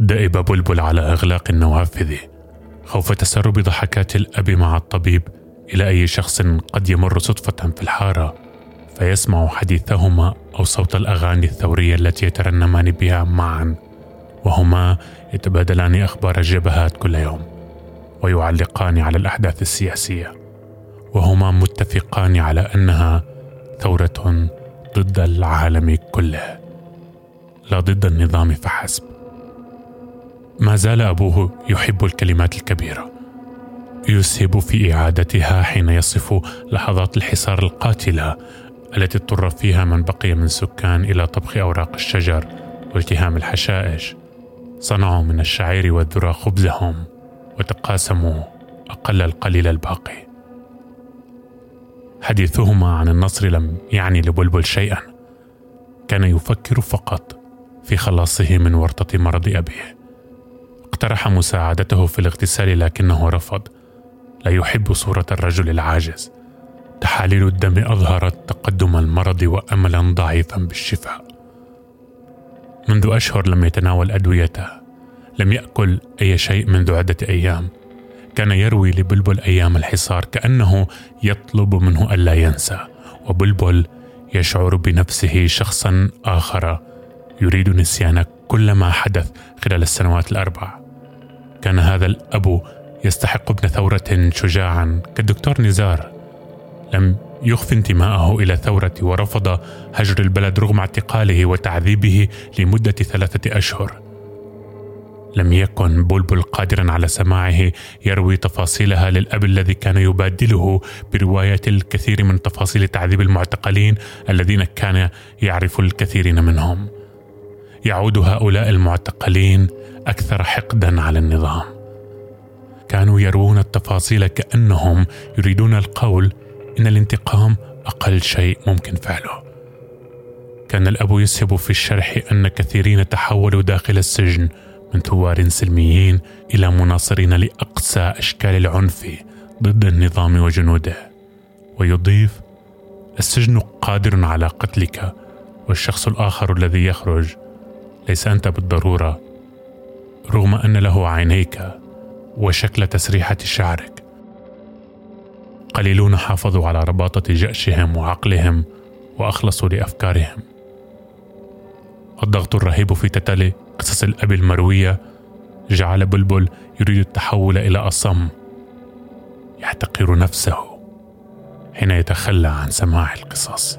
دأب بلبل على إغلاق النوافذ خوف تسرب ضحكات الأب مع الطبيب إلى أي شخص قد يمر صدفة في الحارة فيسمع حديثهما أو صوت الأغاني الثورية التي يترنمان بها معا وهما يتبادلان أخبار الجبهات كل يوم ويعلقان على الأحداث السياسية وهما متفقان على أنها ثورة ضد العالم كله لا ضد النظام فحسب. ما زال أبوه يحب الكلمات الكبيرة. يسهب في إعادتها حين يصف لحظات الحصار القاتلة التي اضطر فيها من بقي من سكان إلى طبخ أوراق الشجر والتهام الحشائش. صنعوا من الشعير والذرة خبزهم وتقاسموا أقل القليل الباقي. حديثهما عن النصر لم يعني لبلبل شيئا. كان يفكر فقط في خلاصه من ورطة مرض أبيه. اقترح مساعدته في الاغتسال لكنه رفض. لا يحب صورة الرجل العاجز. تحاليل الدم أظهرت تقدم المرض وأملا ضعيفا بالشفاء. منذ أشهر لم يتناول أدويته. لم يأكل أي شيء منذ عدة أيام. كان يروي لبلبل أيام الحصار كأنه يطلب منه ألا ينسى. وبلبل يشعر بنفسه شخصا آخر يريد نسيان كل ما حدث خلال السنوات الأربع. كان هذا الأب يستحق ابن ثورة شجاعا. كالدكتور نزار لم يخفي انتماءه إلى الثوره ورفض هجر البلد رغم اعتقاله وتعذيبه لمدة ثلاثة أشهر. لم يكن بلبل قادرا على سماعه يروي تفاصيلها للأب الذي كان يبادله بروايه الكثير من تفاصيل تعذيب المعتقلين الذين كان يعرف الكثيرين منهم. يعود هؤلاء المعتقلين أكثر حقدا على النظام. كانوا يروون التفاصيل كأنهم يريدون القول إن الانتقام أقل شيء ممكن فعله. كان الأب يسهب في الشرح أن كثيرين تحولوا داخل السجن من ثوار سلميين إلى مناصرين لاقسى أشكال العنف ضد النظام وجنوده. ويضيف السجن قادر على قتلك والشخص الآخر الذي يخرج ليس أنت بالضرورة رغم أن له عينيك وشكل تسريحة شعرك. قليلون حافظوا على رباطة جأشهم وعقلهم وأخلصوا لأفكارهم. الضغط الرهيب في تتالي قصص الأب المروية جعل بلبل يريد التحول إلى أصم يحتقر نفسه حين يتخلى عن سماع القصص.